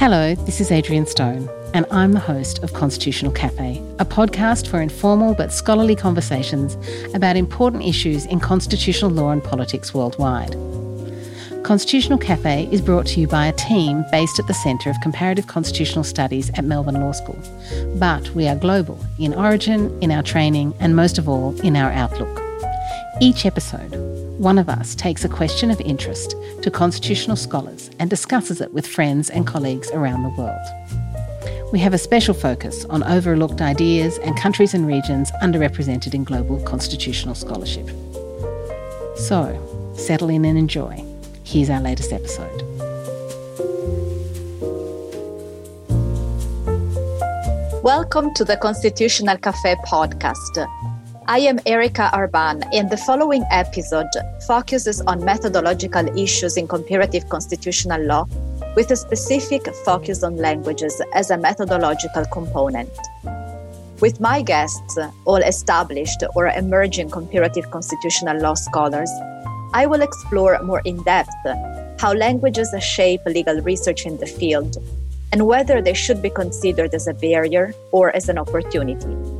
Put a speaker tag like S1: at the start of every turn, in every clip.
S1: Hello, this is Adrienne Stone, and I'm the host of Constitutional Cafe, a podcast for informal but scholarly conversations about important issues in constitutional law and politics worldwide. Constitutional Cafe is brought to you by a team based at the Centre of Comparative Constitutional Studies at Melbourne Law School. But we are global in origin, in our training, and most of all, in our outlook. Each episode, one of us takes a question of interest to constitutional scholars and discusses it with friends and colleagues around the world. We have a special focus on overlooked ideas and countries and regions underrepresented in global constitutional scholarship. So, settle in and enjoy. Here's our latest episode.
S2: Welcome to the Constitutional Cafe podcast. I am Erika Arban, and the following episode focuses on methodological issues in comparative constitutional law with a specific focus on languages as a methodological component. With my guests, all established or emerging comparative constitutional law scholars, I will explore more in depth how languages shape legal research in the field and whether they should be considered as a barrier or as an opportunity.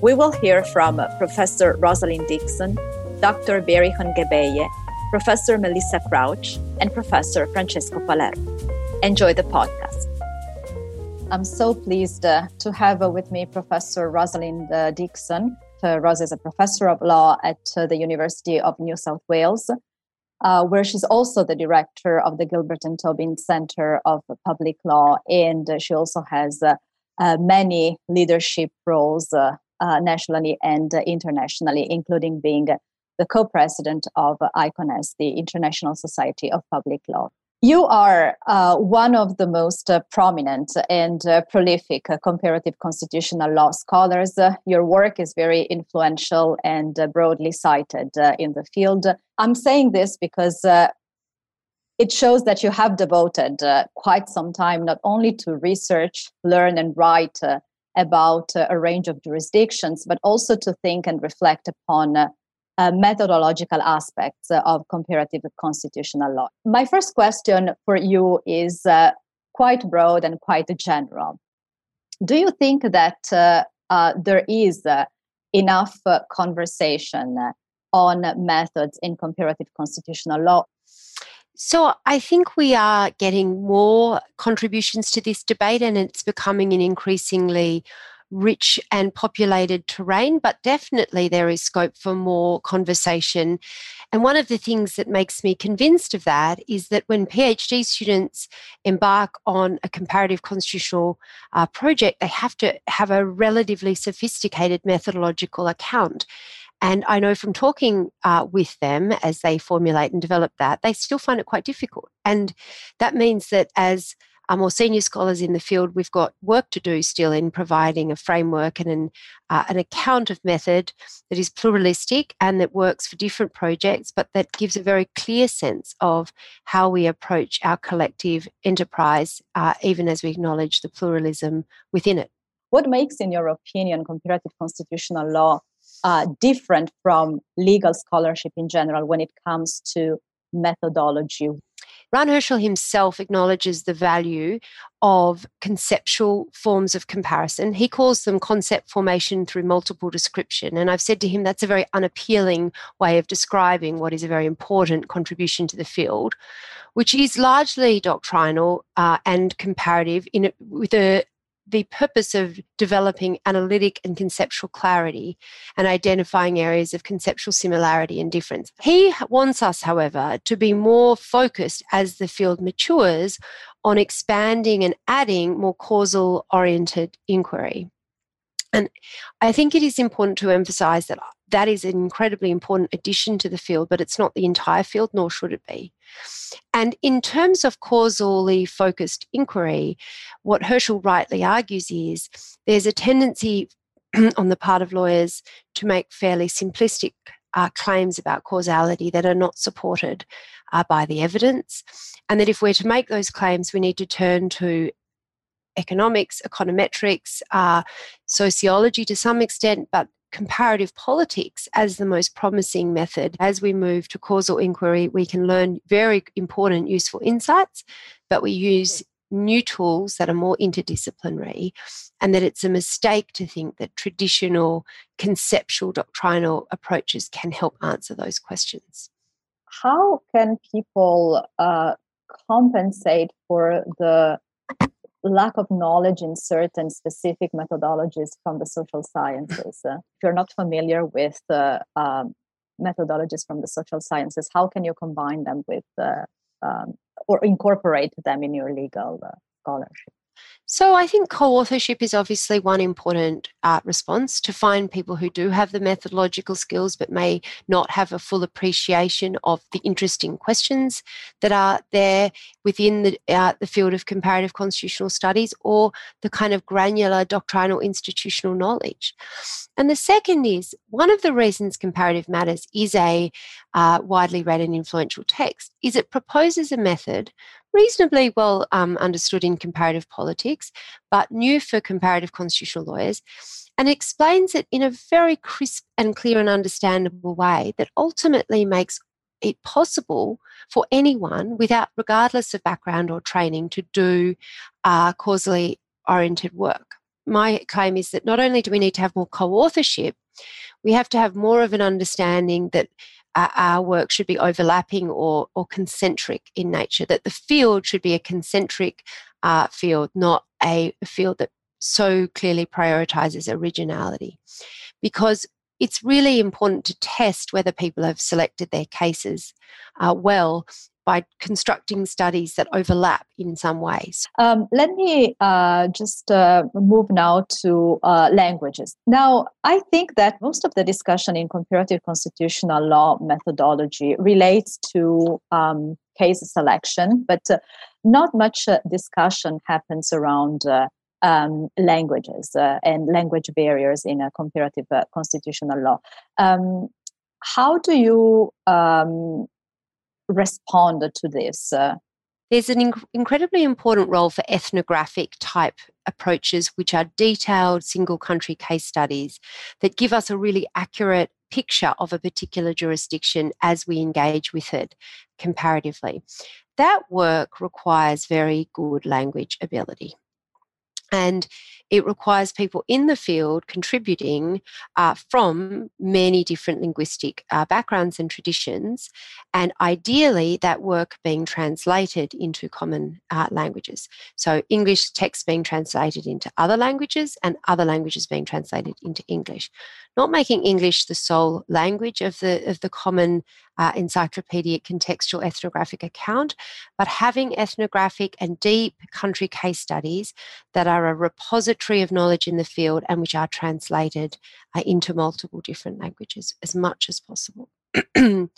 S2: We will hear from Professor Rosalind Dixon, Dr. Berihun Gebeye, Professor Melissa Crouch, and Professor Francesco Palermo. Enjoy the podcast. I'm so pleased uh, to have uh, with me Professor Rosalind uh, Dixon. Uh, Ros is a professor of law at uh, the University of New South Wales, uh, where she's also the director of the Gilbert and Tobin Center of Public Law, and she also has many leadership roles uh, nationally and uh, internationally, including being the co president of ICON-S, the International Society of Public Law. You are uh, one of the most uh, prominent and uh, prolific uh, comparative constitutional law scholars. your work is very influential and broadly cited in the field. I'm saying this because it shows that you have devoted quite some time not only to research, learn, and write about uh, a range of jurisdictions, but also to think and reflect upon uh, uh, methodological aspects of comparative constitutional law. My first question for you is uh, quite broad and quite general. Do you think that uh, uh, there is enough conversation on methods in comparative constitutional law
S3: so I think we are getting more contributions to this debate, and it's becoming an increasingly rich and populated terrain, but definitely there is scope for more conversation. And one of the things that makes me convinced of that is that when PhD students embark on a comparative constitutional uh, project, they have to have a relatively sophisticated methodological account. And I know from talking uh, with them as they formulate and develop that, they still find it quite difficult. And that means that as uh, more senior scholars in the field, we've got work to do still in providing a framework and an, uh, an account of method that is pluralistic and that works for different projects, but that gives a very clear sense of how we approach our collective enterprise, uh, even as we acknowledge the pluralism within it.
S2: What makes, in your opinion, comparative constitutional law uh, different from legal scholarship in general when it comes to methodology.
S3: Ran Hirschl himself acknowledges the value of conceptual forms of comparison. He calls them concept formation through multiple description. And I've said to him that's a very unappealing way of describing what is a very important contribution to the field, which is largely doctrinal uh, and comparative in, with a the purpose of developing analytic and conceptual clarity and identifying areas of conceptual similarity and difference. He wants us, however, to be more focused as the field matures on expanding and adding more causal oriented inquiry. And I think it is important to emphasize that that is an incredibly important addition to the field, but it's not the entire field, nor should it be. And in terms of causally focused inquiry, what Hirschl rightly argues is there's a tendency on the part of lawyers to make fairly simplistic uh, claims about causality that are not supported uh, by the evidence. And that if we're to make those claims, we need to turn to economics, econometrics, uh, sociology to some extent, but comparative politics as the most promising method. As we move to causal inquiry, we can learn very important, useful insights, but we use new tools that are more interdisciplinary, and that it's a mistake to think that traditional conceptual doctrinal approaches can help answer those questions.
S2: How can people uh, compensate for the lack of knowledge in certain specific methodologies from the social sciences? Uh, if you're not familiar with uh, um, methodologies from the social sciences, how can you combine them with uh, um, or incorporate them in your legal uh, scholarship?
S3: So I think co-authorship is obviously one important uh, response to find people who do have the methodological skills but may not have a full appreciation of the interesting questions that are there within the, uh, the field of comparative constitutional studies or the kind of granular doctrinal institutional knowledge. And the second is one of the reasons comparative matters is a uh, widely read and influential text is it proposes a method reasonably well um, understood in comparative politics, but new for comparative constitutional lawyers, and explains it in a very crisp and clear and understandable way that ultimately makes it possible for anyone without regardless of background or training to do uh, causally oriented work. My claim is that not only do we need to have more co-authorship we have to have more of an understanding that our work should be overlapping or, or concentric in nature, that the field should be a concentric uh, field, not a field that so clearly prioritizes originality. Because it's really important to test whether people have selected their cases uh, well by constructing studies that overlap in some ways?
S2: Um, let me uh, just uh, move now to uh, languages. Now, I think that most of the discussion in comparative constitutional law methodology relates to um, case selection, but uh, not much uh, discussion happens around. Uh, um, languages and language barriers in a comparative constitutional law. Um, how do you um, respond to this? Uh,
S3: There's an inc- incredibly important role for ethnographic type approaches, which are detailed single country case studies that give us a really accurate picture of a particular jurisdiction as we engage with it comparatively. That work requires very good language ability. And it requires people in the field contributing uh, from many different linguistic uh, backgrounds and traditions, and ideally that work being translated into common uh, languages. So, English text being translated into other languages, and other languages being translated into English. Not making English the sole language of the of the common uh, encyclopedic contextual ethnographic account, but having ethnographic and deep country case studies that are a repository of knowledge in the field and which are translated uh, into multiple different languages as much as possible. the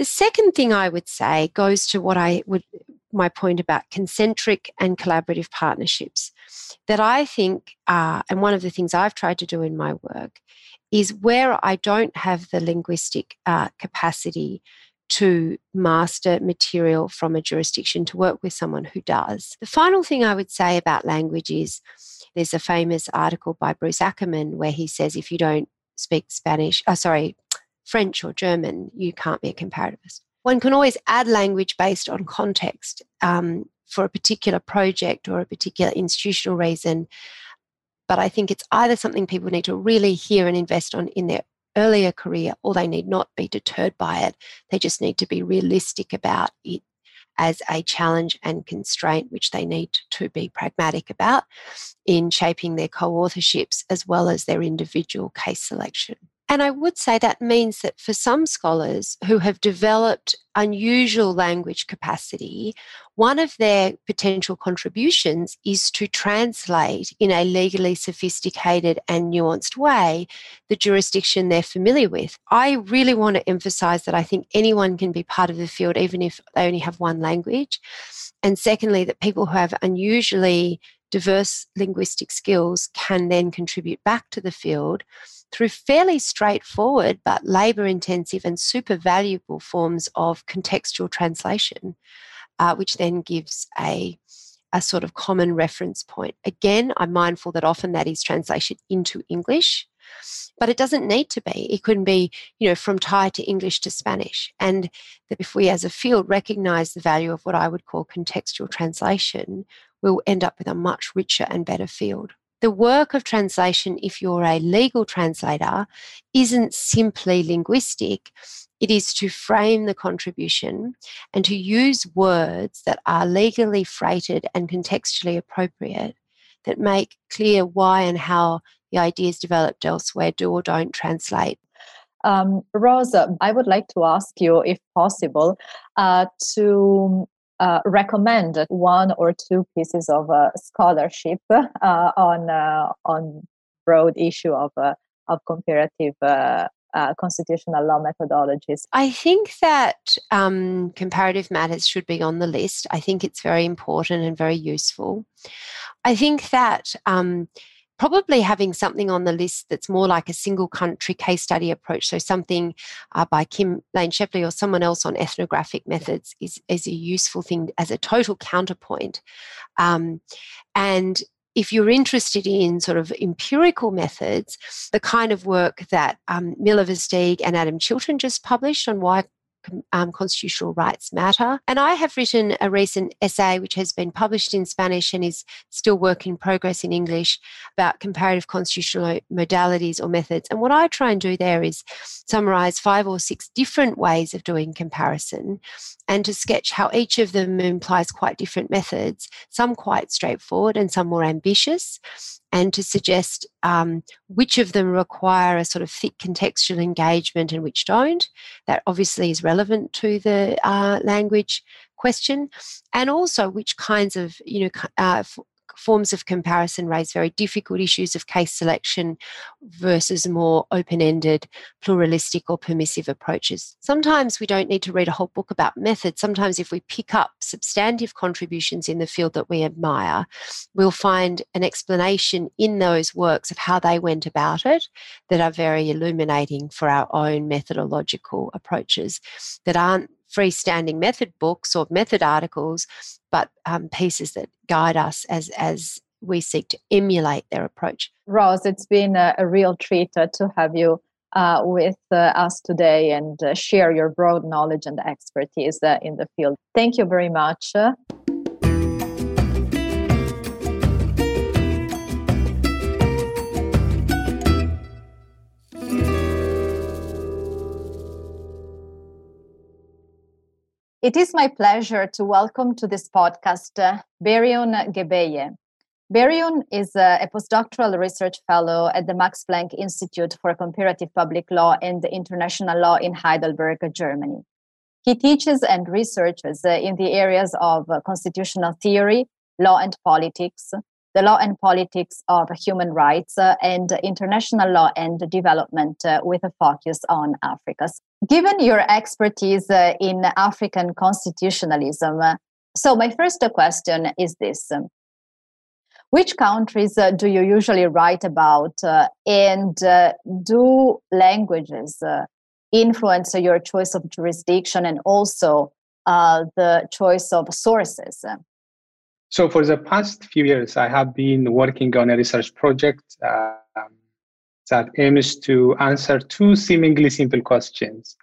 S3: second thing I would say goes to what I would my point about concentric and collaborative partnerships that I think are, and one of the things I've tried to do in my work is where I don't have the linguistic uh, capacity to master material from a jurisdiction to work with someone who does. The final thing I would say about language is there's a famous article by Bruce Ackerman where he says if you don't speak Spanish, oh, sorry, French or German, you can't be a comparativist. One can always add language based on context um, for a particular project or a particular institutional reason. But I think it's either something people need to really hear and invest on in their earlier career, or they need not be deterred by it. They just need to be realistic about it as a challenge and constraint, which they need to be pragmatic about in shaping their co authorships as well as their individual case selection. And I would say that means that for some scholars who have developed unusual language capacity, one of their potential contributions is to translate in a legally sophisticated and nuanced way the jurisdiction they're familiar with. I really want to emphasize that I think anyone can be part of the field, even if they only have one language. And secondly, that people who have unusually diverse linguistic skills can then contribute back to the field through fairly straightforward but labor intensive and super valuable forms of contextual translation, uh, which then gives a, a sort of common reference point. Again, I'm mindful that often that is translation into English. but it doesn't need to be. It can be, you know, from Thai to English to Spanish. And that if we as a field recognize the value of what I would call contextual translation, we'll end up with a much richer and better field. The work of translation, if you're a legal translator, isn't simply linguistic. It is to frame the contribution and to use words that are legally freighted and contextually appropriate that make clear why and how the ideas developed elsewhere do or don't translate.
S2: Um, Rosa, I would like to ask you, if possible, uh, to uh, recommend one or two pieces of uh, scholarship uh, on uh, on broad issue of uh, of comparative constitutional law methodologies.
S3: I think that um, comparative matters should be on the list. I think it's very important and very useful. I think that. Um, probably having something on the list that's more like a single country case study approach. So something uh, by Kim Lane Scheppele or someone else on ethnographic methods is, is a useful thing as a total counterpoint. Um, and if you're interested in sort of empirical methods, the kind of work that um, Mila Versteeg and Adam Chilton just published on why um, constitutional rights matter. And I have written a recent essay which has been published in Spanish and is still work in progress in English about comparative constitutional modalities or methods. And what I try and do there is summarize five or six different ways of doing comparison and to sketch how each of them implies quite different methods, some quite straightforward and some more ambitious and to suggest um, which of them require a sort of thick contextual engagement and which don't. That obviously is relevant to the uh, language question, and also which kinds of you know uh, forms of comparison raise very difficult issues of case selection versus more open ended, pluralistic, or permissive approaches. Sometimes we don't need to read a whole book about methods. Sometimes, if we pick up substantive contributions in the field that we admire, we'll find an explanation in those works of how they went about it that are very illuminating for our own methodological approaches that aren't freestanding method books or method articles, but um, pieces that guide us as as we seek to emulate their approach.
S2: Rose, it's been a, a real treat uh, to have you uh, with uh, us today and uh, share your broad knowledge and expertise uh, in the field. Thank you very much. It is my pleasure to welcome to this podcast uh, Berihun Gebeye. Berihun is uh, a postdoctoral research fellow at the Max Planck Institute for Comparative Public Law and International Law in Heidelberg, Germany. He teaches and researches uh, in the areas of uh, constitutional theory, law and politics, the law and politics of human rights, uh, and international law and development uh, with a focus on Africa. Given your expertise uh, in African constitutionalism, uh, so my first question is this. Which countries uh, do you usually write about, uh, and do languages influence your choice of jurisdiction and also the choice of sources?
S4: So for the past few years, I have been working on a research project um, that aims to answer two seemingly simple questions.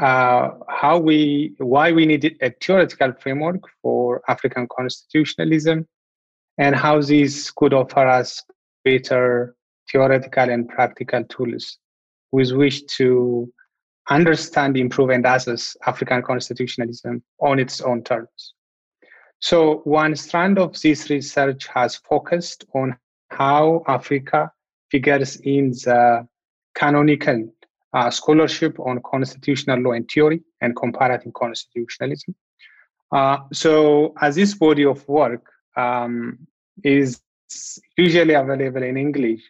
S4: Uh, how we, why we need a theoretical framework for African constitutionalism, and how this could offer us better theoretical and practical tools with which to understand, improve, and assess African constitutionalism on its own terms. So, one strand of this research has focused on how Africa figures in the canonical uh, scholarship on constitutional law and theory and comparative constitutionalism. Uh, so, as this body of work um, is usually available in English,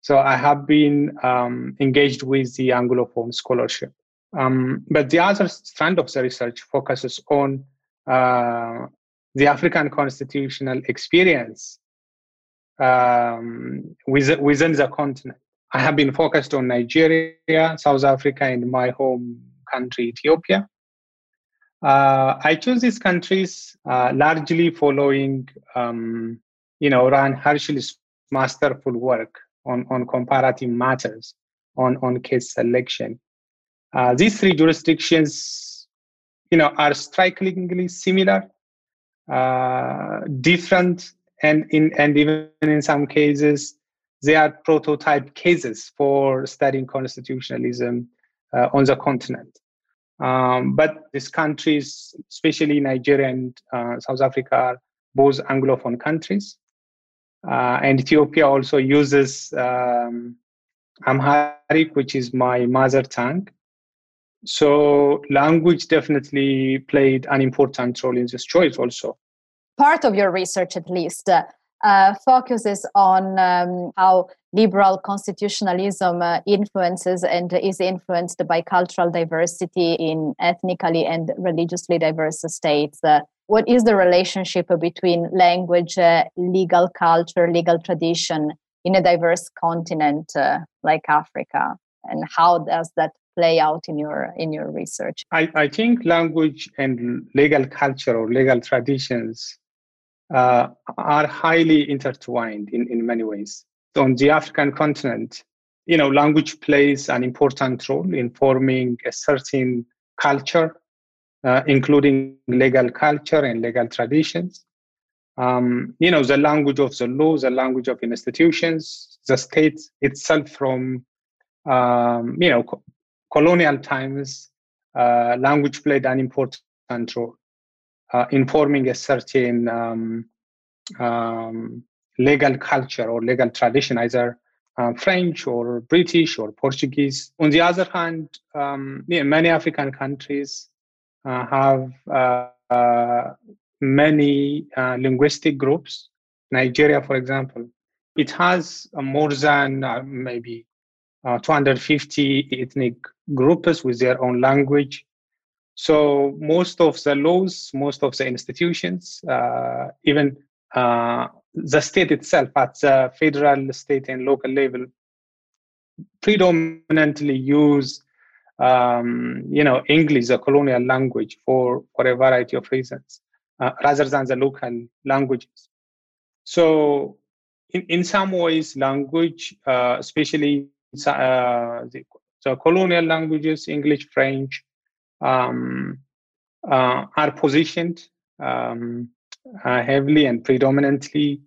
S4: so I have been um, engaged with the Anglophone scholarship. Um, but the other strand of the research focuses on uh, the African constitutional experience um, within, within the continent. I have been focused on Nigeria, South Africa, and my home country, Ethiopia. Uh, I chose these countries uh, largely following, um, you know, Ran Hirschl's masterful work on, on comparative matters, on, on case selection. Uh, these three jurisdictions, you know, are strikingly similar, uh, different, and in and even in some cases, they are prototype cases for studying constitutionalism uh, on the continent. Um, but these countries, especially Nigeria and uh, South Africa, are both Anglophone countries. Uh, and Ethiopia also uses um, Amharic, which is my mother tongue. So language definitely played an important role in this choice also.
S2: Part of your research, at least, uh, uh, focuses on um, how liberal constitutionalism uh, influences and is influenced by cultural diversity in ethnically and religiously diverse states. Uh, what is the relationship between language, uh, legal culture, legal tradition in a diverse continent uh, like Africa, and how does that play out in your in your research?
S4: I, I think language and legal culture or legal traditions uh, are highly intertwined in, in many ways. So on the African continent, you know, language plays an important role in forming a certain culture, uh, including legal culture and legal traditions. Um, you know, the language of the law, the language of institutions, the state itself from, um, you know, colonial times, uh, language played an important role uh, informing a certain um, um, legal culture or legal tradition, either uh, French or British or Portuguese. On the other hand, um, yeah, many African countries uh, have uh, uh, many linguistic groups. Nigeria, for example, it has more than maybe 250 ethnic groups with their own language so most of the laws, most of the institutions, uh, even uh, the state itself at the federal, state, and local level, predominantly use, um, you know, English, the colonial language, for for a variety of reasons, uh, rather than the local languages. So, in, in some ways, language, uh, especially uh, the, the colonial languages, English, French, um, uh, are positioned um, uh, heavily and predominantly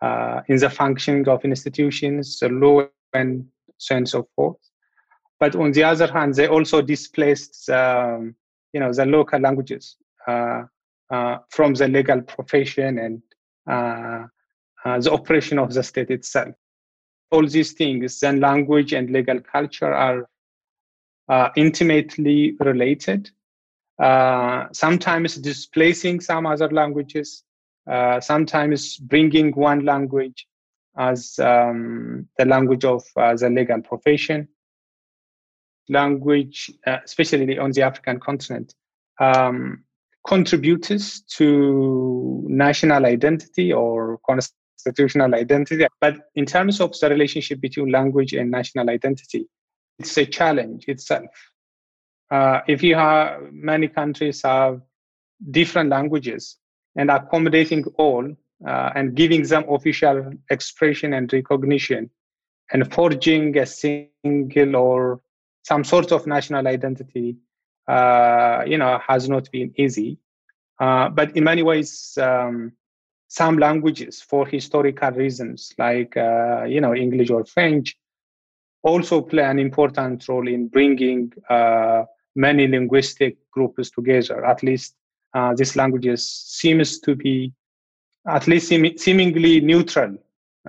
S4: uh, in the functioning of institutions, the law, and so on and so forth. But on the other hand, they also displaced, um, you know, the local languages uh, uh, from the legal profession and uh, the operation of the state itself. All these things, then language and legal culture are uh, intimately related, uh, sometimes displacing some other languages, uh, sometimes bringing one language as um, the language of uh, the legal profession. Language, uh, especially on the African continent, um, contributes to national identity or constitutional identity. But in terms of the relationship between language and national identity, it's a challenge itself. Uh, if you have many countries have different languages and accommodating all uh, and giving them official expression and recognition and forging a single or some sort of national identity, uh, you know, has not been easy. Uh, but in many ways, um, some languages, for historical reasons, like uh, you know English or French, also play an important role in bringing uh, many linguistic groups together. At least uh, these languages seems to be at least seem- seemingly neutral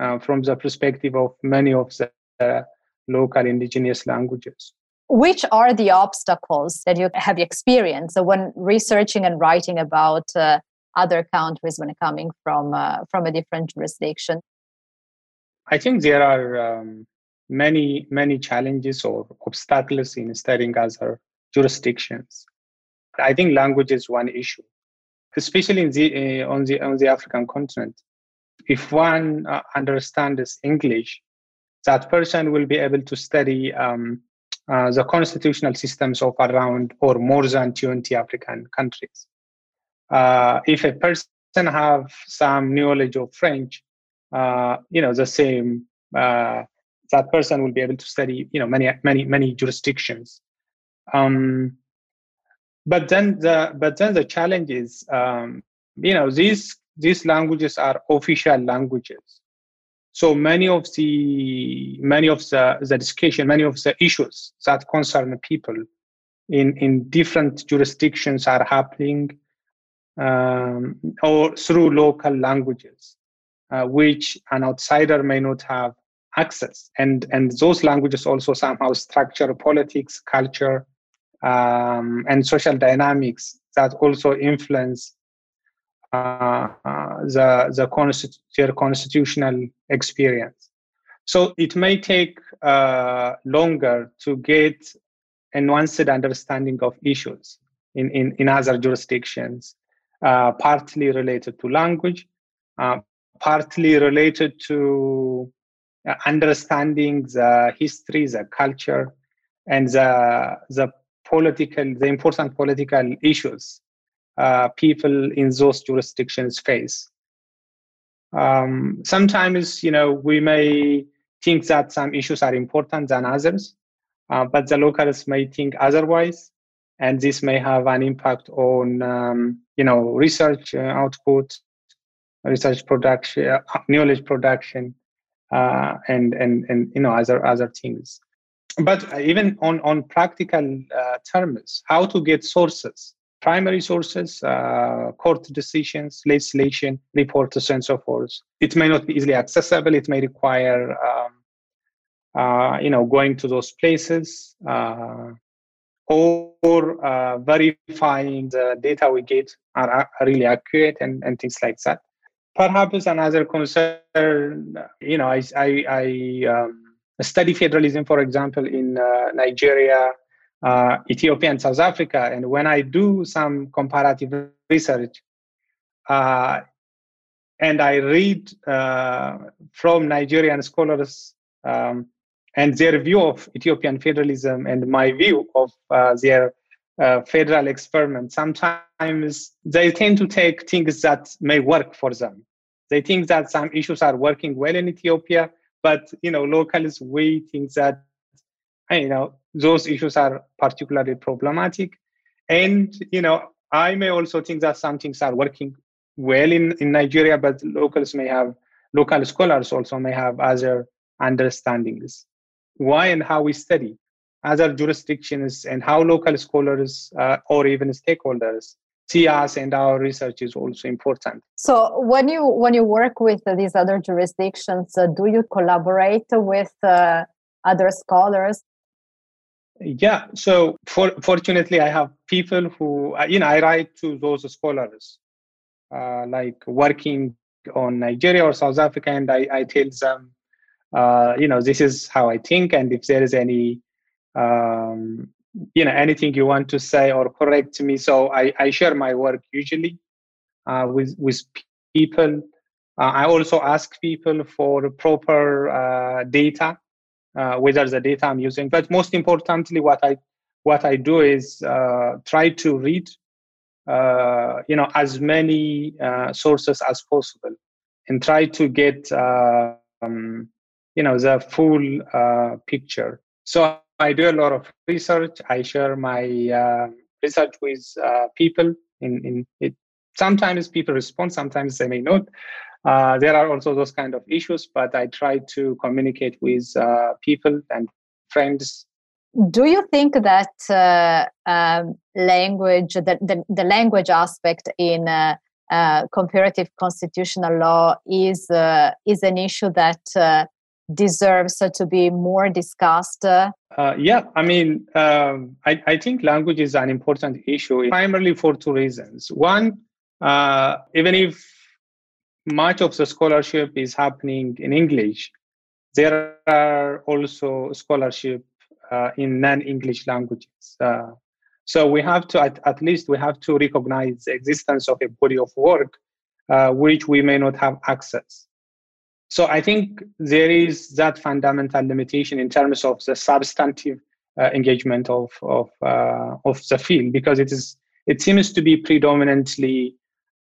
S4: uh, from the perspective of many of the uh, local indigenous languages.
S2: Which are the obstacles that you have experienced when researching and writing about uh, other countries when coming from uh, from a different jurisdiction?
S4: I think there are um, many, many challenges or obstacles in studying other jurisdictions. I think language is one issue, especially in the, uh, on, the, on the African continent. If one uh, understands English, that person will be able to study um, uh, the constitutional systems of around or more than 20 African countries. Uh, if a person have some knowledge of French, uh, you know, the same uh, that person will be able to study you know many many many jurisdictions. Um, but then the but then the challenge is um, you know these these languages are official languages. So many of the many of the, the discussion many of the issues that concern people in in different jurisdictions are happening um, or through local languages uh, which an outsider may not have access and and those languages also somehow structure politics culture um, and social dynamics that also influence uh, uh, the the constitu- their constitutional experience. So it may take uh, longer to get a nuanced understanding of issues in, in, in other jurisdictions, uh, partly related to language, uh, partly related to uh, understanding the history, the culture, and the, the political, the important political issues uh, people in those jurisdictions face. Um, sometimes, you know, we may think that some issues are important than others, uh, but the locals may think otherwise, and this may have an impact on, um, you know, research uh, output, research production, uh, knowledge production, uh, and and and you know other other things but even on, on practical uh, terms, how to get sources, primary sources, uh, court decisions, legislation, reports, and so forth. It may not be easily accessible. It may require, um, uh, you know, going to those places uh, or uh, verifying the data we get are, really accurate and, and things like that. Perhaps another concern, you know, I, I, I um, study federalism, for example, in uh, Nigeria, uh, Ethiopia, and South Africa. And when I do some comparative research, uh, and I read uh, from Nigerian scholars um, and their view of Ethiopian federalism and my view of uh, their uh, federal experiment, sometimes they tend to take things that may work for them. They think that some issues are working well in Ethiopia, but you know locals we think that you know those issues are particularly problematic. And you know i may also think that some things are working well in, in nigeria but locals may have local scholars also may have other understandings why and how we study as other jurisdictions and how local scholars uh, or even stakeholders see us and our research is also important.
S2: So when you when you work with these other jurisdictions, uh, do you collaborate with uh, other scholars?
S4: Yeah. So for, fortunately, I have people who uh, you know I write to those scholars, uh, like working on Nigeria or South Africa, and I, I tell them, uh, you know, this is how I think, and if there is any um, you know anything you want to say or correct me so i, I share my work usually uh, with with people. Uh, i also ask people for proper uh, data uh, whether the data i'm using. But most importantly what i what i do is try to read you know as many sources as possible and try to get um, you know the full picture so I do a lot of research. I share my uh, research with uh, people. In, in it, sometimes people respond, sometimes they may not. Uh, there are also those kind of issues, but I try to communicate with uh, people and friends.
S2: Do you think that uh, um, language, the, the, the, language aspect in uh, comparative constitutional law, is is an issue that deserves to be more discussed? Uh,
S4: yeah, I mean, um, I, I, think language is an important issue, primarily for two reasons. One, uh, even if much of the scholarship is happening in English, there are also scholarship uh, in non-English languages. Uh, so we have to, at, at, least we have to recognize the existence of a body of work uh, which we may not have access so I think there is that fundamental limitation in terms of the substantive uh, engagement of of uh, of the field because it is it seems to be predominantly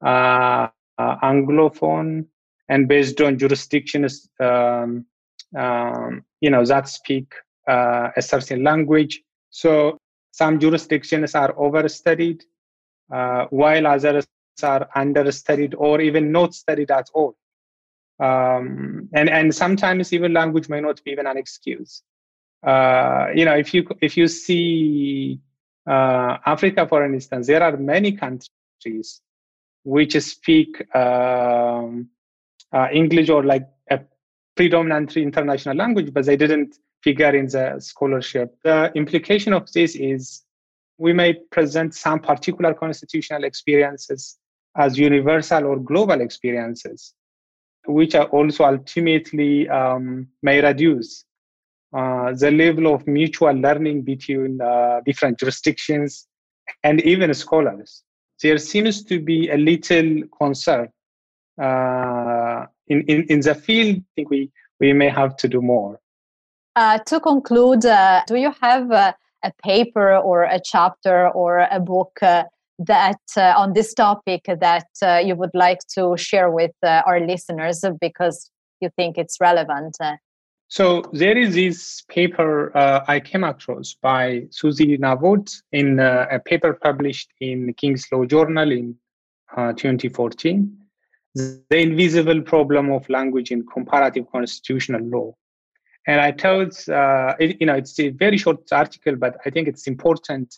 S4: uh, uh anglophone and based on jurisdictions um, um, you know, that speak uh, a certain language. So some jurisdictions are overstudied, uh, while others are understudied or even not studied at all. Um, and and sometimes even language may not be even an excuse. Uh, you know, if you if you see uh, Africa, for instance, there are many countries which speak um, uh, English or like a predominantly international language, but they didn't figure in the scholarship. The implication of this is we may present some particular constitutional experiences as universal or global experiences, which are also ultimately um, may reduce uh, the level of mutual learning between uh, different jurisdictions and even scholars. There seems to be a little concern uh, in, in, in the field. I think we, we may have to do more.
S2: Uh, to conclude, uh, do you have a paper or a chapter or a book that on this topic that you would like to share with our listeners because you think it's relevant?
S4: So there is this paper uh, I came across by Suzie Navot in uh, a paper published in King's Law Journal in uh, 2014, The Invisible Problem of Language in Comparative Constitutional Law. And I thought, uh, it, you know, it's a very short article, but I think it's important.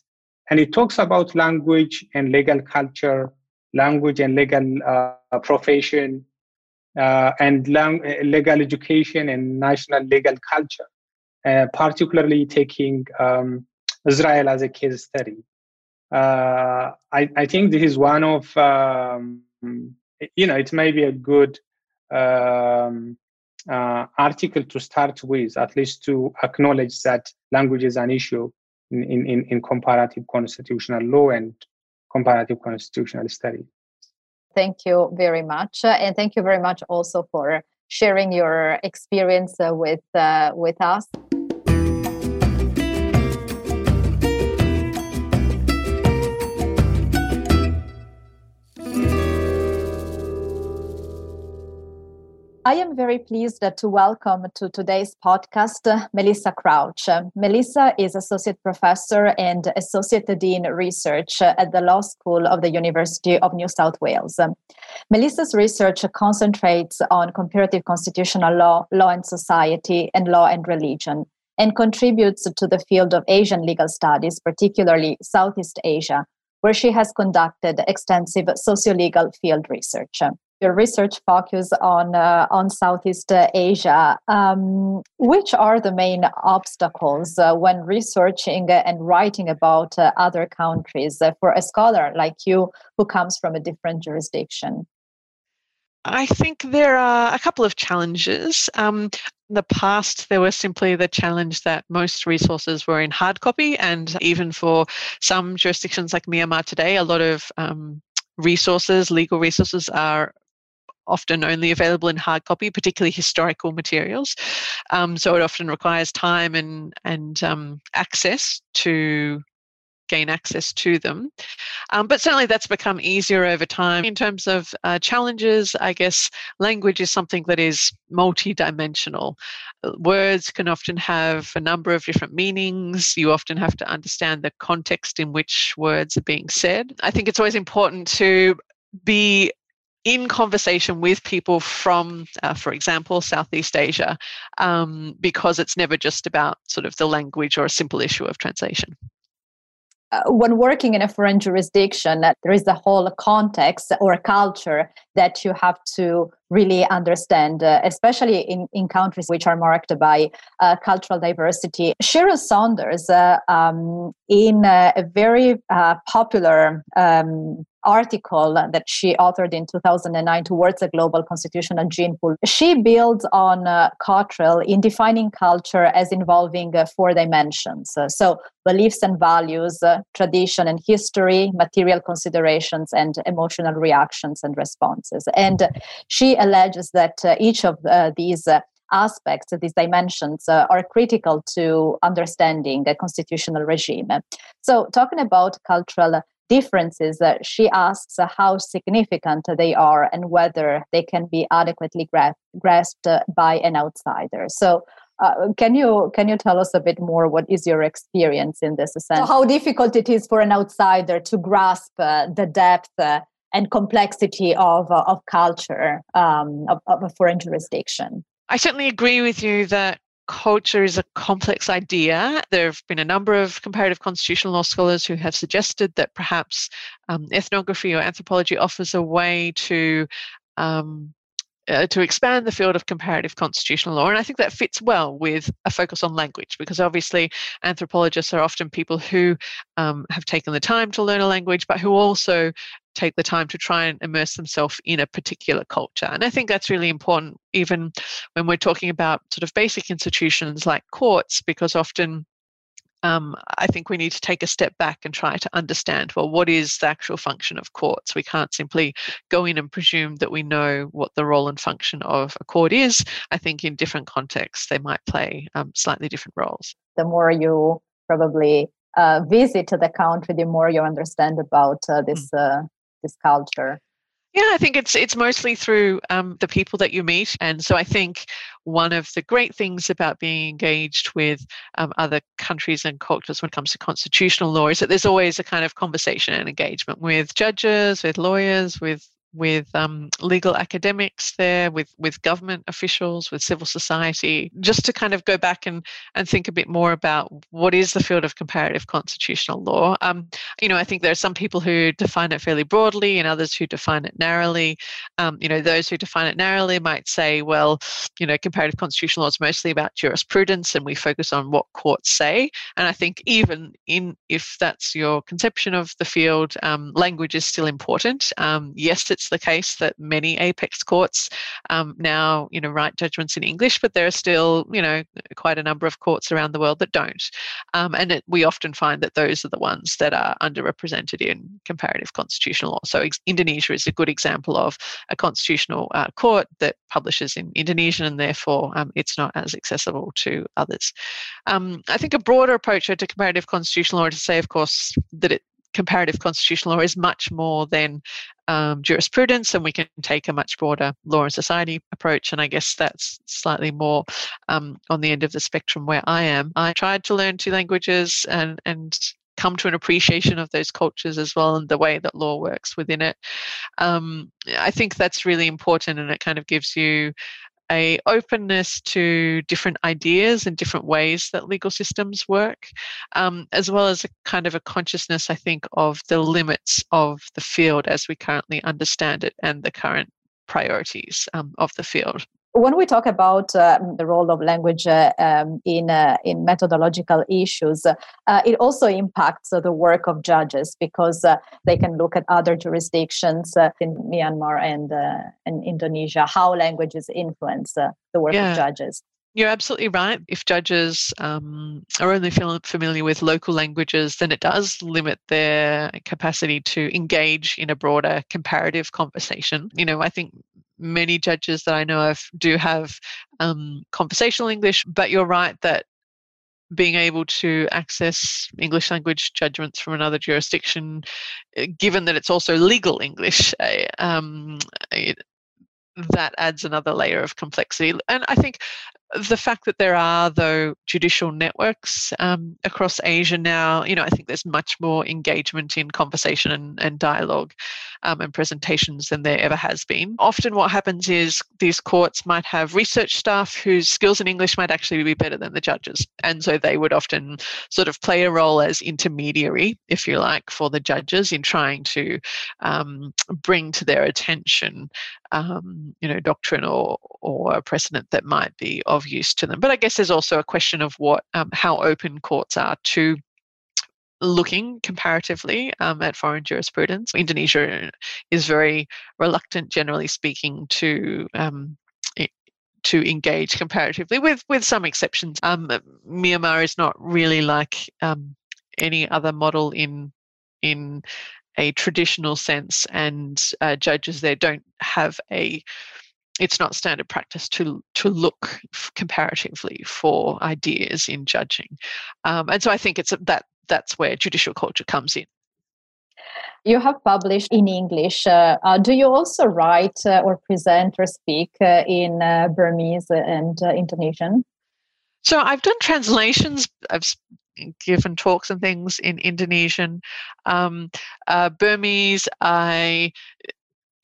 S4: And it talks about language and legal culture, language and legal uh, profession, uh, and lang- legal education and national legal culture, uh, particularly taking um, Israel as a case study. Uh, I, I, think this is one of, um, you know, it may be a good um, uh, article to start with, at least to acknowledge that language is an issue in, in, in comparative constitutional law and comparative constitutional study.
S2: Thank you very much. Uh, and thank you very much also for sharing your experience uh, with, uh, with us. I am very pleased to welcome to today's podcast Melissa Crouch. Melissa is Associate Professor and Associate Dean Research at the Law School of the University of New South Wales. Melissa's research concentrates on comparative constitutional law, law and society, and law and religion, and contributes to the field of Asian legal studies, particularly Southeast Asia, where she has conducted extensive socio-legal field research your research focus on uh, on Southeast Asia. Um, which are the main obstacles uh, when researching and writing about uh, other countries uh, for a scholar like you who comes from a different jurisdiction?
S5: I think there are a couple of challenges. Um, in the past, there was simply the challenge that most resources were in hard copy, and even for some jurisdictions like Myanmar today, a lot of um, resources, legal resources, are often only available in hard copy, particularly historical materials. Um, so it often requires time and and um, access to gain access to them. Um, but certainly that's become easier over time. In terms of uh, challenges, I guess language is something that is multidimensional. Uh, words can often have a number of different meanings. You often have to understand the context in which words are being said. I think it's always important to be in conversation with people from, uh, for example, Southeast Asia, um, because it's never just about sort of the language or a simple issue of translation.
S2: Uh, when working in a foreign jurisdiction, uh, there is a whole context or culture that you have to really understand, uh, especially in, in countries which are marked by uh, cultural diversity. Cheryl Saunders, uh, um, in a very popular um, article that she authored in 2009 towards a global constitutional gene pool. She builds on uh, Cotterrell in defining culture as involving uh, four dimensions. Uh, so, beliefs and values, uh, tradition and history, material considerations, and emotional reactions and responses. And she alleges that uh, each of uh, these aspects, these dimensions, uh, are critical to understanding a constitutional regime. So, talking about cultural differences, uh, she asks uh, how significant they are and whether they can be adequately gra- grasped uh, by an outsider. So, uh, can you can you tell us a bit more? What is your experience in this sense? So how difficult it is for an outsider to grasp uh, the depth uh, and complexity of of culture um, of, of a foreign jurisdiction?
S5: I certainly agree with you that culture is a complex idea. There have been a number of comparative constitutional law scholars who have suggested that perhaps um, ethnography or anthropology offers a way to um, uh, to expand the field of comparative constitutional law. And I think that fits well with a focus on language because obviously anthropologists are often people who um, have taken the time to learn a language, but who also take the time to try and immerse themselves in a particular culture. And I think that's really important, even when we're talking about sort of basic institutions like courts, because often um, I think we need to take a step back and try to understand well, what is the actual function of courts? We can't simply go in and presume that we know what the role and function of a court is. I think in different contexts, they might play um, slightly different roles.
S2: The more you probably uh, visit the country, the more you understand about uh, this mm. uh, this culture.
S5: Yeah, I think it's it's mostly through um, the people that you meet, and so I think one of the great things about being engaged with um, other countries and cultures when it comes to constitutional law is that there's always a kind of conversation and engagement with judges, with lawyers, with with um, legal academics there, with with government officials, with civil society, just to kind of go back and and think a bit more about what is the field of comparative constitutional law. Um, you know, I think there are some people who define it fairly broadly, and others who define it narrowly. Um, you know, those who define it narrowly might say, well, you know, comparative constitutional law is mostly about jurisprudence, and we focus on what courts say. And I think even in if that's your conception of the field, um, language is still important. Um, yes, it's the case that many apex courts um, now, you know, write judgments in English, but there are still, you know, quite a number of courts around the world that don't. Um, and it, we often find that those are the ones that are underrepresented in comparative constitutional law. So ex- Indonesia is a good example of a constitutional uh, court that publishes in Indonesian, and therefore um, it's not as accessible to others. Um, I think a broader approach to comparative constitutional law to say, of course, that it comparative constitutional law is much more than um, jurisprudence, and we can take a much broader law and society approach. And I guess that's slightly more um, on the end of the spectrum where I am. I tried to learn two languages and and come to an appreciation of those cultures as well and the way that law works within it. Um, I think that's really important, and it kind of gives you a openness to different ideas and different ways that legal systems work, um, as well as a kind of a consciousness, I think, of the limits of the field as we currently understand it and the current priorities um, of the field
S2: when we talk about uh, the role of language uh, um, in uh, in methodological issues, uh, it also impacts the work of judges because uh, they can look at other jurisdictions uh, in Myanmar and in Indonesia how languages influence the work yeah. of judges.
S5: You're absolutely right. If judges um, are only familiar with local languages, then it does limit their capacity to engage in a broader comparative conversation. You know, I think many judges that I know of do have um, conversational English, but you're right that being able to access English language judgments from another jurisdiction, eh, given that it's also legal English, eh, um, it, that adds another layer of complexity. And I think the fact that there are though judicial networks um, across asia now you know i think there's much more engagement in conversation and, and dialogue um, and presentations than there ever has been. Often what happens is these courts might have research staff whose skills in english might actually be better than the judges and so they would often sort of play a role as intermediary if you like for the judges in trying to um, bring to their attention um, you know doctrine or or precedent that might be of use to them. But I guess there's also a question of what um, how open courts are to looking comparatively um, at foreign jurisprudence. Indonesia is very reluctant, generally speaking, to um, to engage comparatively, with with some exceptions. Um, Myanmar is not really like um, any other model in in a traditional sense, and uh, judges there don't have a it's not standard practice to to look comparatively for ideas in judging, um, and so I think it's a, that that's where judicial culture comes in.
S2: You have published in English. Uh, uh, do you also write uh, or present or speak uh, in uh, Burmese and uh, Indonesian?
S5: So I've done translations. I've given talks and things in Indonesian. Um, Burmese, I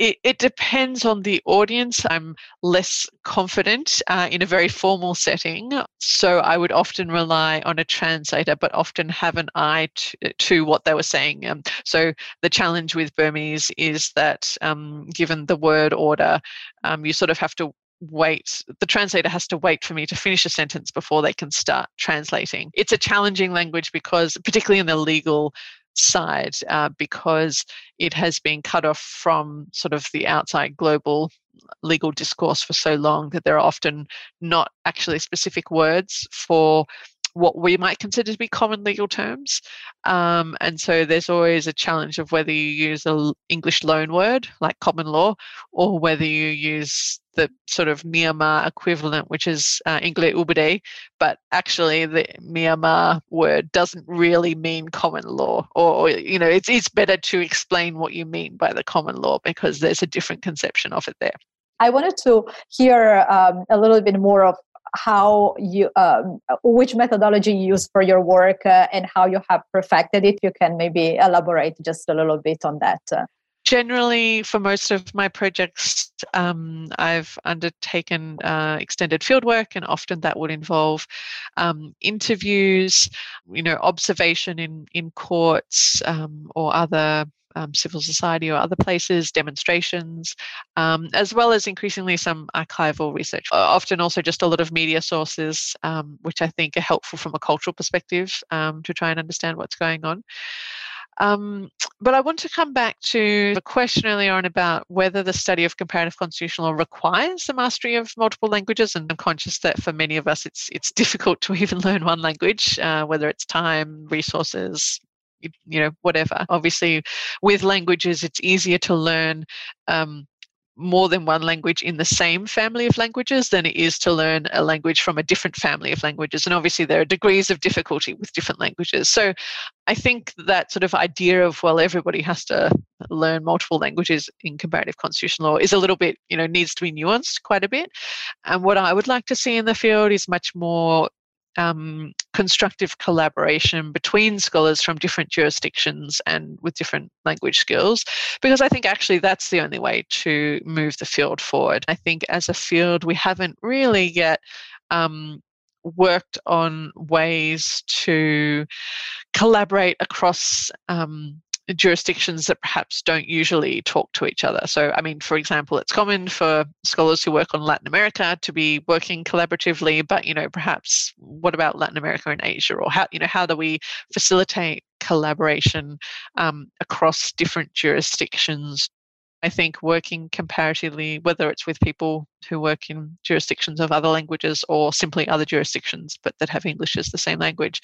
S5: it, it, depends on the audience. I'm less confident uh, in a very formal setting. So I would often rely on a translator, but often have an eye to, to what they were saying. Um, so the challenge with Burmese is that um, given the word order, um, you sort of have to wait the translator has to wait for me to finish a sentence before they can start translating it's a challenging language because particularly in the legal side uh, because it has been cut off from sort of the outside global legal discourse for so long that there are often not actually specific words for what we might consider to be common legal terms. Um, and so there's always a challenge of whether you use an English loan word like common law or whether you use the sort of Myanmar equivalent, which is uh, Ingle Ubede, but actually the Myanmar word doesn't really mean common law. Or, or, you know, it's, it's better to explain what you mean by the common law because there's a different conception of it there.
S2: I wanted to hear um, a little bit more of how you um, which methodology you use for your work uh, and how you have perfected it you can maybe elaborate just a little bit on that uh.
S5: Generally for most of my projects um, i've undertaken uh, extended fieldwork and often that would involve um, interviews you know observation in in courts um, or other um, civil society or other places, demonstrations, um, as well as increasingly some archival research. Often also just a lot of media sources, um, which I think are helpful from a cultural perspective um, to try and understand what's going on. Um, but I want to come back to a question earlier on about whether the study of comparative constitutional law requires the mastery of multiple languages. And I'm conscious that for many of us, it's it's difficult to even learn one language, uh, whether it's time, resources, you know whatever obviously with languages it's easier to learn um, more than one language in the same family of languages than it is to learn a language from a different family of languages. And obviously, there are degrees of difficulty with different languages. So I think that sort of idea of, well, everybody has to learn multiple languages in comparative constitutional law is a little bit, you know, needs to be nuanced quite a bit. And what I would like to see in the field is much more um, constructive collaboration between scholars from different jurisdictions and with different language skills, because I think actually that's the only way to move the field forward. I think as a field, we haven't really yet. Um, worked on ways to collaborate across um, jurisdictions that perhaps don't usually talk to each other. So, I mean, for example, it's common for scholars who work on Latin America to be working collaboratively, but you know, perhaps what about Latin America and Asia, or how you know how do we facilitate collaboration um, across different jurisdictions I think working comparatively, whether it's with people who work in jurisdictions of other languages or simply other jurisdictions but that have English as the same language,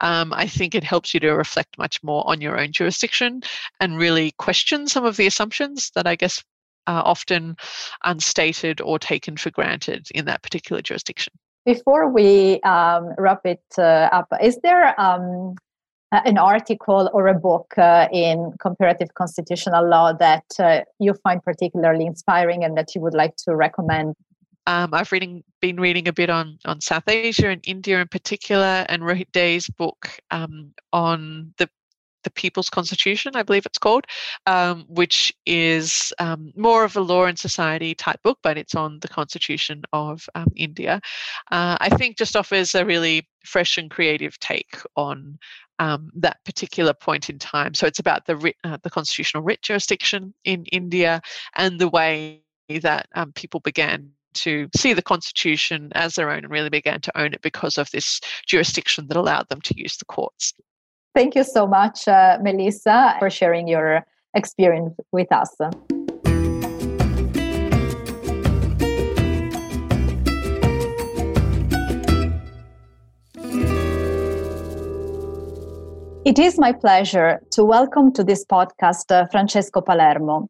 S5: um, I think it helps you to reflect much more on your own jurisdiction and really question some of the assumptions that I guess are often unstated or taken for granted in that particular jurisdiction.
S2: Before we um, wrap it uh, up, is there um, an article or a book uh, in comparative constitutional law that uh, you find particularly inspiring and that you would like to recommend?
S5: Um, I've reading, been reading a bit on, on South Asia and India in particular, and Rohit De's book um, on the the People's Constitution, I believe it's called, um, which is um, more of a law and society type book, but it's on the Constitution of um, India. Uh, I think just offers a really fresh and creative take on um, that particular point in time. So it's about the uh, the constitutional writ jurisdiction in India and the way that um, people began to see the constitution as their own and really began to own it because of this jurisdiction that allowed them to use the courts.
S2: Thank you so much, uh, Melissa, for sharing your experience with us. It is my pleasure to welcome to this podcast uh, Francesco Palermo.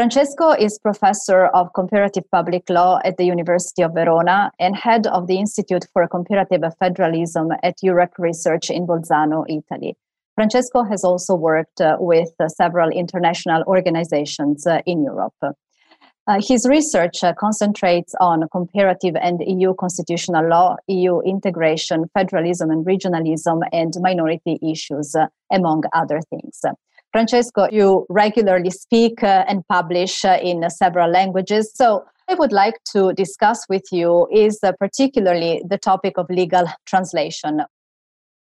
S2: Francesco is professor of comparative public law at the University of Verona and head of the Institute for Comparative Federalism at Eurac Research in Bolzano, Italy. Francesco has also worked uh, with uh, several international organizations uh, in Europe. Uh, his research uh, concentrates on comparative and EU constitutional law, EU integration, federalism and regionalism, and minority issues, uh, among other things. Francesco, you regularly speak uh, and publish uh, in several languages. So I would like to discuss with you is uh, particularly the topic of legal translation.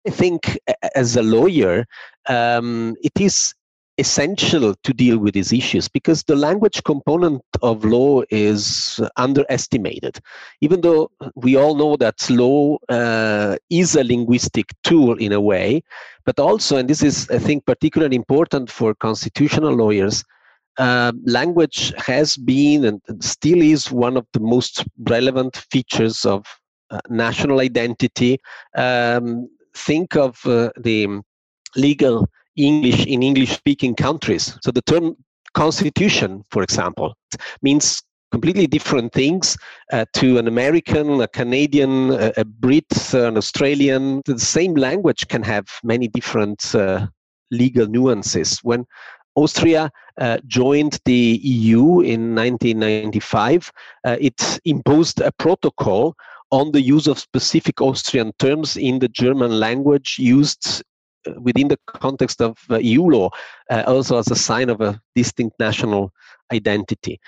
S6: I think as a lawyer, um, it is essential to deal with these issues because the language component of law is underestimated. Even though we all know that law uh, is a linguistic tool in a way, but also, and this is, I think, particularly important for constitutional lawyers, uh, language has been and still is one of the most relevant features of uh, national identity. Um, think of uh, the legal English in English speaking countries. So the term constitution, for example, means completely different things uh, to an American, a Canadian, a, a Brit, an Australian. The same language can have many different uh, legal nuances. When Austria uh, joined the EU in 1995, uh, it imposed a protocol on the use of specific Austrian terms in the German language used within the context of uh, EU law, uh, also as a sign of a distinct national identity.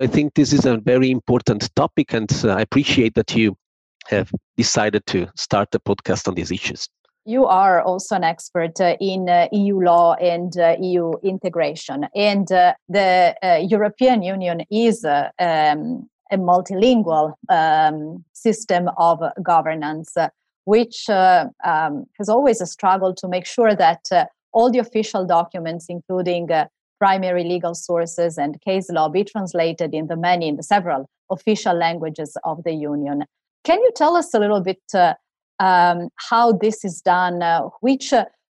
S6: I think this is a very important topic, and uh, I appreciate that you have decided to start a podcast on these issues.
S2: You are also an expert uh, in uh, EU law and EU integration, and the European Union is um, a multilingual um, system of governance, uh, which uh, um, has always a struggle to make sure that uh, all the official documents, including uh, primary legal sources and case law, be translated in the many, in the several official languages of the Union. Can you tell us a little bit uh, um, how this is done? Uh, which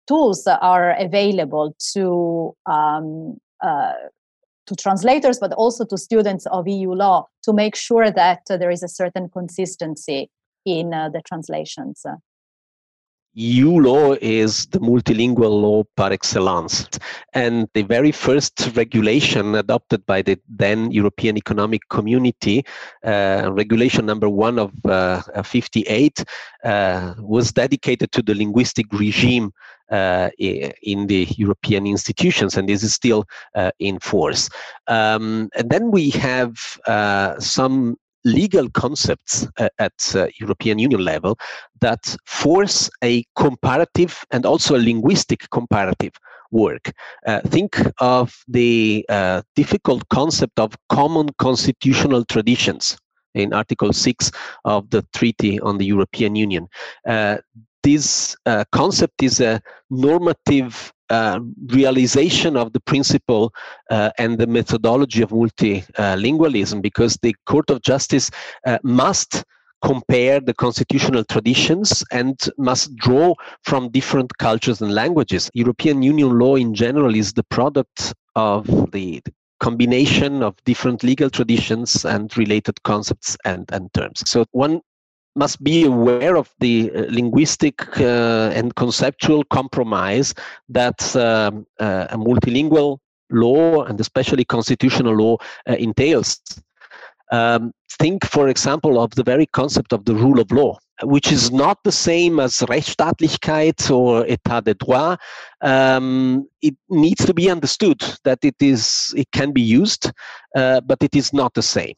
S2: tools are available to um, to translators, but also to students of EU law to make sure that uh, there is a certain consistency in uh, the translations.
S6: EU law is the multilingual law par excellence. And the very first regulation adopted by the then European Economic Community, uh, regulation number one of uh, 58, uh, was dedicated to the linguistic regime uh, in the European institutions, and this is still uh, in force. Um, and then we have uh, some legal concepts uh, at uh, European Union level that force a comparative and also a linguistic comparative work. Uh, think of the uh, difficult concept of common constitutional traditions in Article 6 of the Treaty on the European Union. Uh, this uh, concept is a normative uh, realization of the principle uh, and the methodology of multilingualism because the Court of Justice uh, must compare the constitutional traditions and must draw from different cultures and languages. European Union law in general is the product of the, the combination of different legal traditions and related concepts and, and terms. So one must be aware of the uh, linguistic uh, and conceptual compromise that um, uh, a multilingual law and especially constitutional law entails. Um, think, for example, of the very concept of the rule of law, which is not the same as Rechtsstaatlichkeit or État de droit. Um, it needs to be understood that it is it can be used, uh, but it is not the same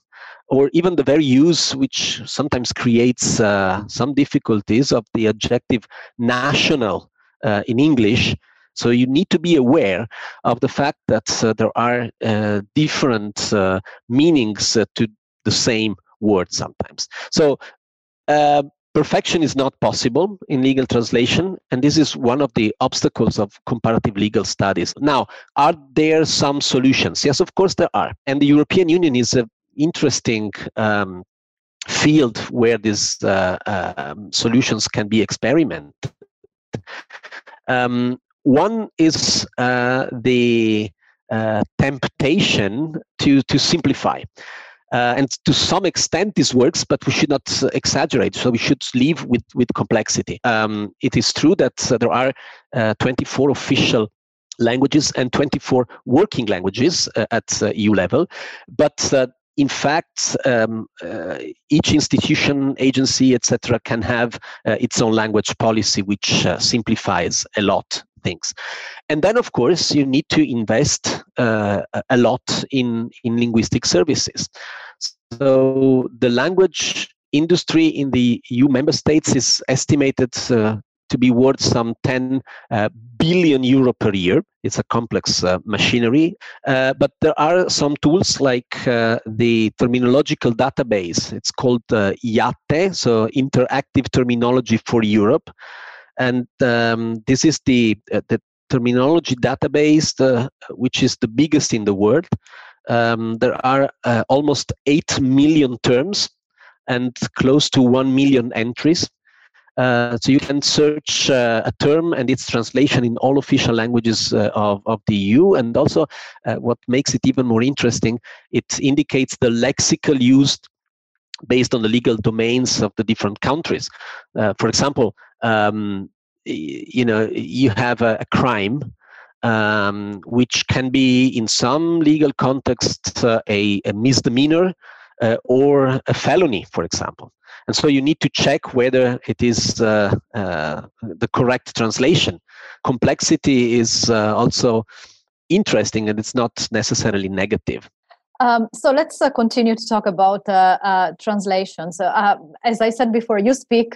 S6: or even the very use, which sometimes creates uh, some difficulties, of the adjective national uh, in English. So you need to be aware of the fact that uh, there are uh, different uh, meanings uh, to the same word sometimes. So perfection is not possible in legal translation, and this is one of the obstacles of comparative legal studies. Now, are there some solutions? Yes, of course there are. And the European Union is a interesting um, field where these uh, um, solutions can be experimented. Um, one is uh, the uh, temptation to, to simplify. Uh, and to some extent, this works, but we should not exaggerate. So we should live with, with complexity. Um, it is true that uh, there are uh, 24 official languages and 24 working languages uh, at uh, EU level, but uh, in fact, um, uh, each institution, agency, etc., can have uh, its own language policy, which uh, simplifies a lot things. And then, of course, you need to invest uh, a lot in in linguistic services. So the language industry in the EU member states is estimated uh, to be worth some 10 uh, billion euro per year. It's a complex uh, machinery, uh, but there are some tools like uh, the terminological database. It's called uh, IATE, so Interactive Terminology for Europe, and um, this is the uh, the terminology database, which is the biggest in the world. Um, there are almost eight million terms and close to one million entries. Uh, so you can search uh, a term and its translation in all official languages uh, of, of the EU. And also, uh, what makes it even more interesting, it indicates the lexical used based on the legal domains of the different countries. Uh, for example, um, you know, you have a, a crime. Um, which can be, in some legal contexts, a, a misdemeanor or a felony, for example and so you need to check whether it is uh, uh, the correct translation. Complexity is uh, also interesting and it's not necessarily negative.
S2: Um, so let's uh, continue to talk about uh, translations. as I said before, you speak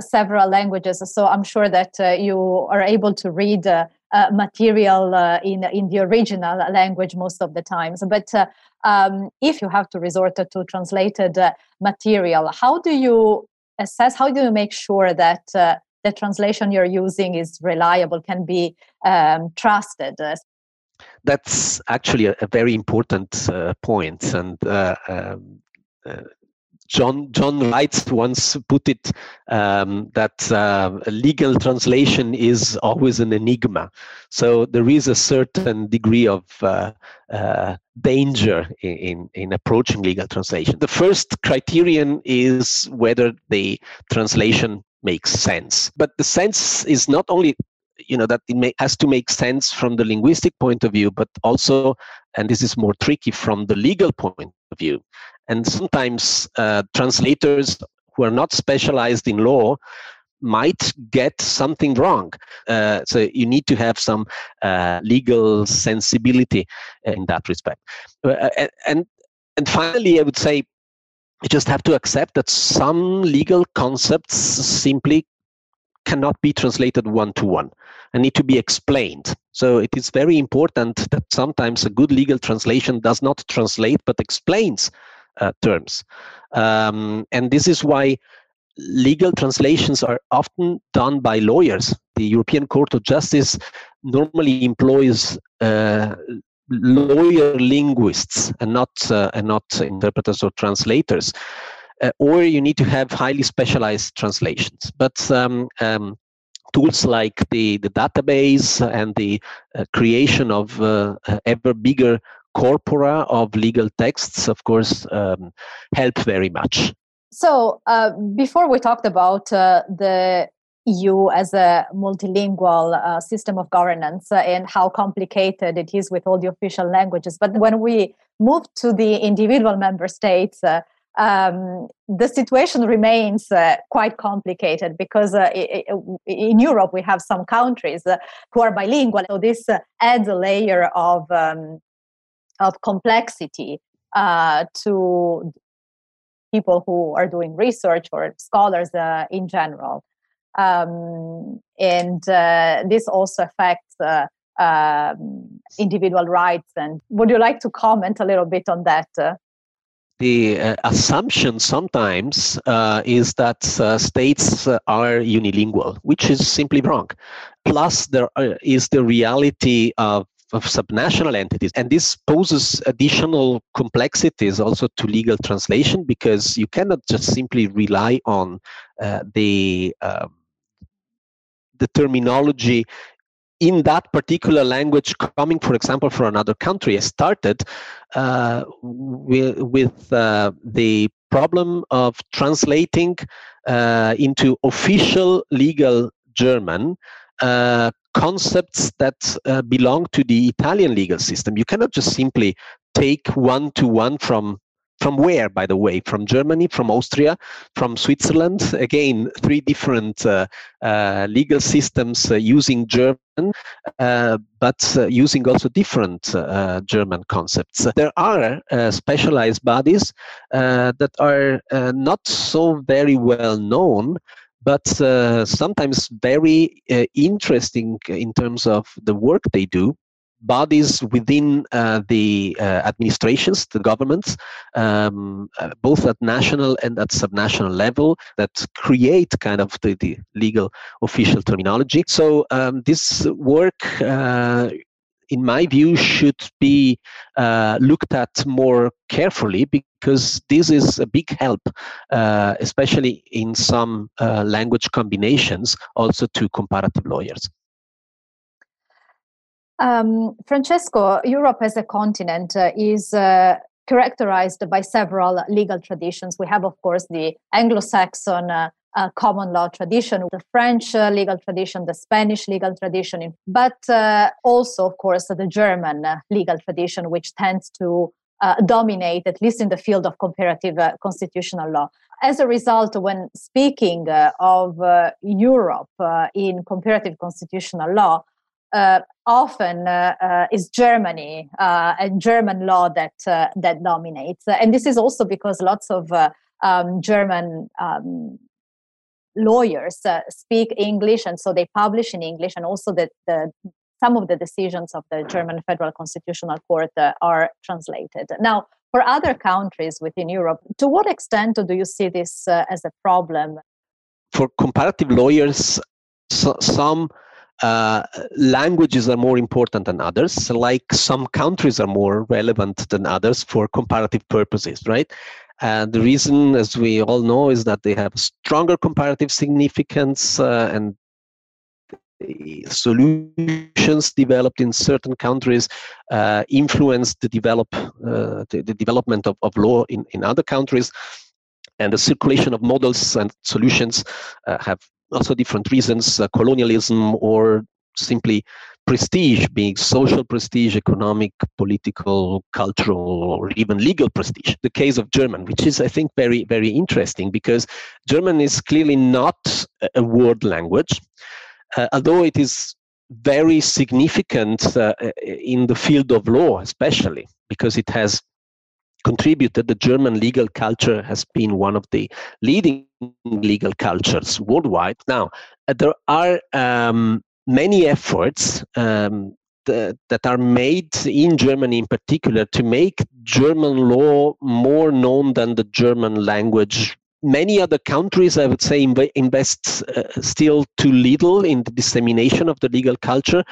S2: several languages, so I'm sure that you are able to read material in in the original language most of the times. But um, if you have to resort to translated uh, material, how do you assess, how do you make sure that uh, the translation you're using is reliable, can be um, trusted?
S6: That's actually a, a very important uh, point, and uh, um, uh, John John Wright once put it um, that uh, legal translation is always an enigma. So there is a certain degree of uh, uh, danger in, in approaching legal translation. The first criterion is whether the translation makes sense. But the sense is not only you know that it may, has to make sense from the linguistic point of view, but also, and this is more tricky from the legal point of view. And sometimes uh, translators who are not specialized in law might get something wrong. Uh, so you need to have some uh, legal sensibility in that respect. Uh, and and finally, I would say you just have to accept that some legal concepts simply cannot be translated one to one and need to be explained. So it is very important that sometimes a good legal translation does not translate but explains terms. Um, and this is why legal translations are often done by lawyers. The European Court of Justice normally employs uh, lawyer linguists and not uh, and not interpreters or translators. Uh, or you need to have highly specialized translations. But um, um, tools like the, the database and the uh, creation of uh, ever bigger corpora of legal texts, of course, um, help very much.
S2: So, uh, before we talked about uh, the EU as a multilingual uh, system of governance uh, and how complicated it is with all the official languages, but when we move to the individual member states, uh, um, the situation remains uh, quite complicated because uh, in Europe we have some countries uh, who are bilingual. So this adds a layer of um, of complexity to people who are doing research or scholars uh, in general. Um, and uh, this also affects uh, um, individual rights. And would you like to comment a little bit on that? Uh?
S6: the uh, assumption sometimes uh, is that uh, states are unilingual, which is simply wrong. Plus, there is the reality of of subnational entities. And this poses additional complexities also to legal translation because you cannot just simply rely on uh, the um, the terminology in that particular language coming, for example, from another country. I started uh, with, with uh, the problem of translating uh, into official legal German uh, concepts that uh, belong to the Italian legal system. You cannot just simply take one to one from from where, by the way? From Germany, from Austria, from Switzerland? Again, three different uh, uh, legal systems uh, using German, uh, but uh, using also different German concepts. There are specialized bodies that are not so very well known but uh, sometimes very uh, interesting in terms of the work they do bodies within uh, the uh, administrations, the governments, um, uh, both at national and at subnational level, that create kind of the, the legal official terminology. So um, this work uh, in my view, should be uh, looked at more carefully because this is a big help, uh, especially in some uh, language combinations, also to comparative lawyers.
S2: Um, Francesco, Europe as a continent uh, is uh, characterized by several legal traditions. We have, of course, the Anglo Saxon uh, uh, common law tradition, the French uh, legal tradition, the Spanish legal tradition, but uh, also, of course, the German legal tradition, which tends to dominate, at least in the field of comparative constitutional law as a result, when speaking of Europe in comparative constitutional law, often uh, uh, is Germany and German law that that dominates, and this is also because lots of um, German um, lawyers speak English, and so they publish in English, and also that the some of the decisions of the German Federal Constitutional Court are translated. Now, for other countries within Europe, to what extent do you see this uh, as a problem?
S6: For comparative lawyers, so, some uh, languages are more important than others, like some countries are more relevant than others for comparative purposes, right? And the reason, as we all know, is that they have stronger comparative significance uh, and solutions developed in certain countries uh, influence the develop uh, the, the, development of, of law in, in other countries and the circulation of models and solutions uh, have also different reasons uh, colonialism or simply prestige being social prestige economic political cultural or even legal prestige. The case of german which is i think very very interesting because german is clearly not a word language uh, although it is very significant uh, in the field of law especially because it has contributed, the German legal culture has been one of the leading legal cultures worldwide. Now, there are um, many efforts um, that, that are made in Germany in particular to make German law more known than the German language. Many other countries, I would say, invest uh, still too little in the dissemination of the legal culture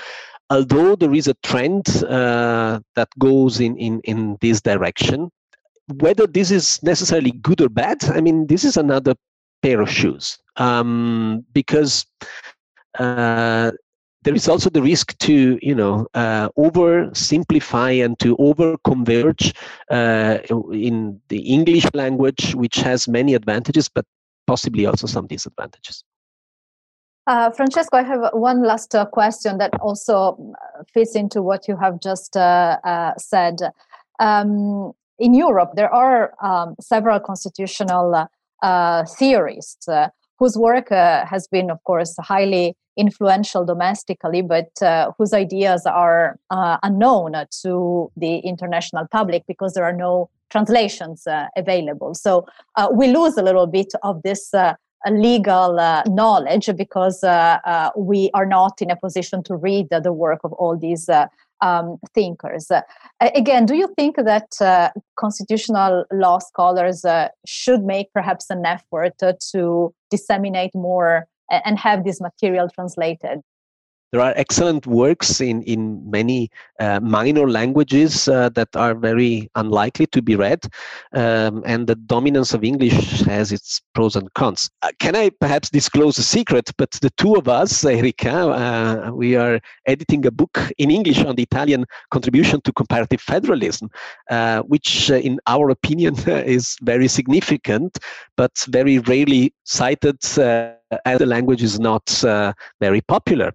S6: although there is a trend uh, that goes in, in, in this direction whether this is necessarily good or bad, I mean, this is another pair of shoes um, because uh, there is also the risk to you know uh, oversimplify and to over converge uh, in the English language, which has many advantages, but possibly also some disadvantages.
S2: Uh, Francesco, I have one last uh, question that also uh, fits into what you have just uh, uh, said. Um, in Europe, there are um, several constitutional uh, theorists uh, whose work uh, has been, of course, highly influential domestically, but uh, whose ideas are unknown to the international public because there are no translations available. So we lose a little bit of this legal uh, knowledge because uh, uh, we are not in a position to read the work of all these um, thinkers. Uh, again, do you think that uh, constitutional law scholars uh, should make perhaps an effort to disseminate more and have this material translated?
S6: There are excellent works in, in many uh, minor languages uh, that are very unlikely to be read, um, and the dominance of English has its pros and cons. Uh, can I perhaps disclose a secret? But the two of us, Erika, uh, we are editing a book in English on the Italian contribution to comparative federalism, uh, which, uh, in our opinion, is very significant, but very rarely cited as the language is not very popular.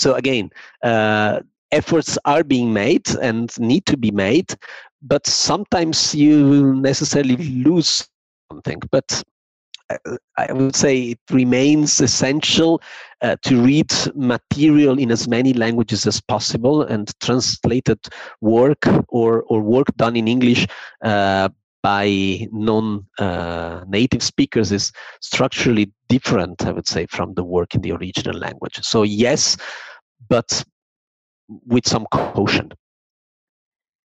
S6: So again, uh, efforts are being made and need to be made, but sometimes you will necessarily lose something. But uh, I would say it remains essential uh, to read material in as many languages as possible and translated work or, or work done in English uh, by non uh, native speakers is structurally different, I would say, from the work in the original language. So, yes, but with some caution.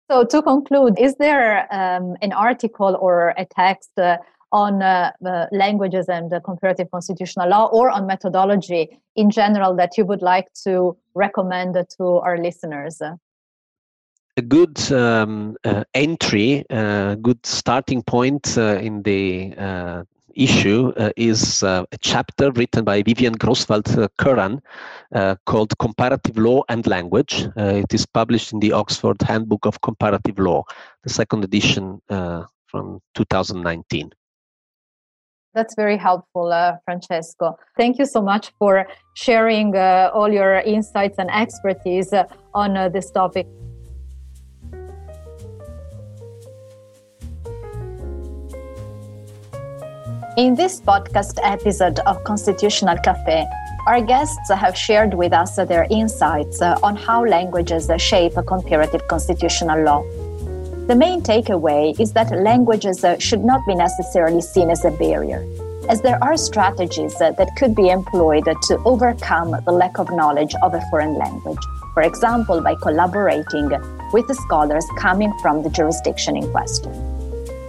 S2: So, to conclude, is there um, an article or a text uh, on uh, uh, languages and comparative constitutional law or on methodology in general that you would like to recommend to our listeners?
S6: A good um, uh, entry, a uh, good starting point uh, in the issue uh, is uh, a chapter written by Vivian Grosswald Curran uh, called Comparative Law and Language. it is published in the Oxford Handbook of Comparative Law, the second edition from 2019.
S2: That's very helpful, uh, Francesco. Thank you so much for sharing uh, all your insights and expertise uh, on this topic. In this podcast episode of Constitutional Cafe, our guests have shared with us their insights uh, on how languages shape comparative constitutional law. The main takeaway is that languages uh, should not be necessarily seen as a barrier, as there are strategies uh, that could be employed to overcome the lack of knowledge of a foreign language, for example, by collaborating with the scholars coming from the jurisdiction in question.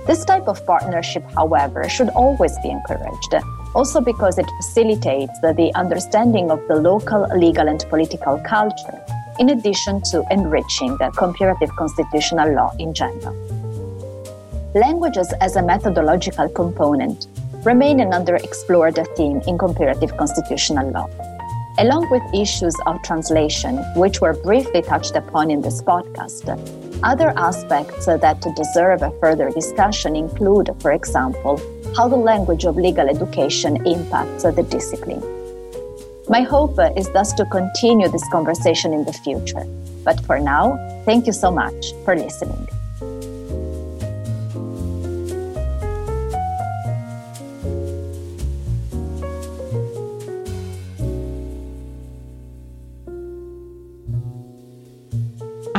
S2: This type of partnership, however, should always be encouraged, also because it facilitates the understanding of the local legal and political culture, in addition to enriching comparative constitutional law in general. Languages as a methodological component remain an underexplored theme in comparative constitutional law. Along with issues of translation, which were briefly touched upon in this podcast, other aspects that deserve a further discussion include, for example, how the language of legal education impacts the discipline. My hope is thus to continue this conversation in the future. But for now, thank you so much for listening.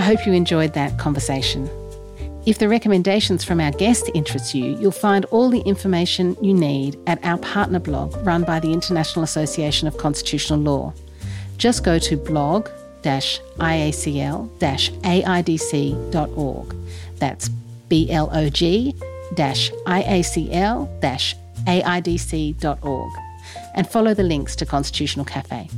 S1: Hope you enjoyed that conversation. If the recommendations from our guest interest you, you'll find all the information you need at our partner blog run by the International Association of Constitutional Law. Just go to blog iacl aidc.org. That's B L O G iacl aidc.org and follow the links to Constitutional Cafe.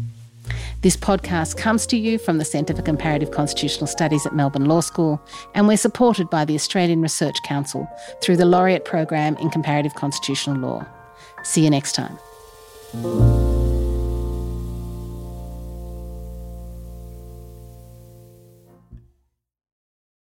S1: This podcast comes to you from the Centre for Comparative Constitutional Studies at Melbourne Law School, and we're supported by the Australian Research Council through the Laureate Program in Comparative Constitutional Law. See you next time.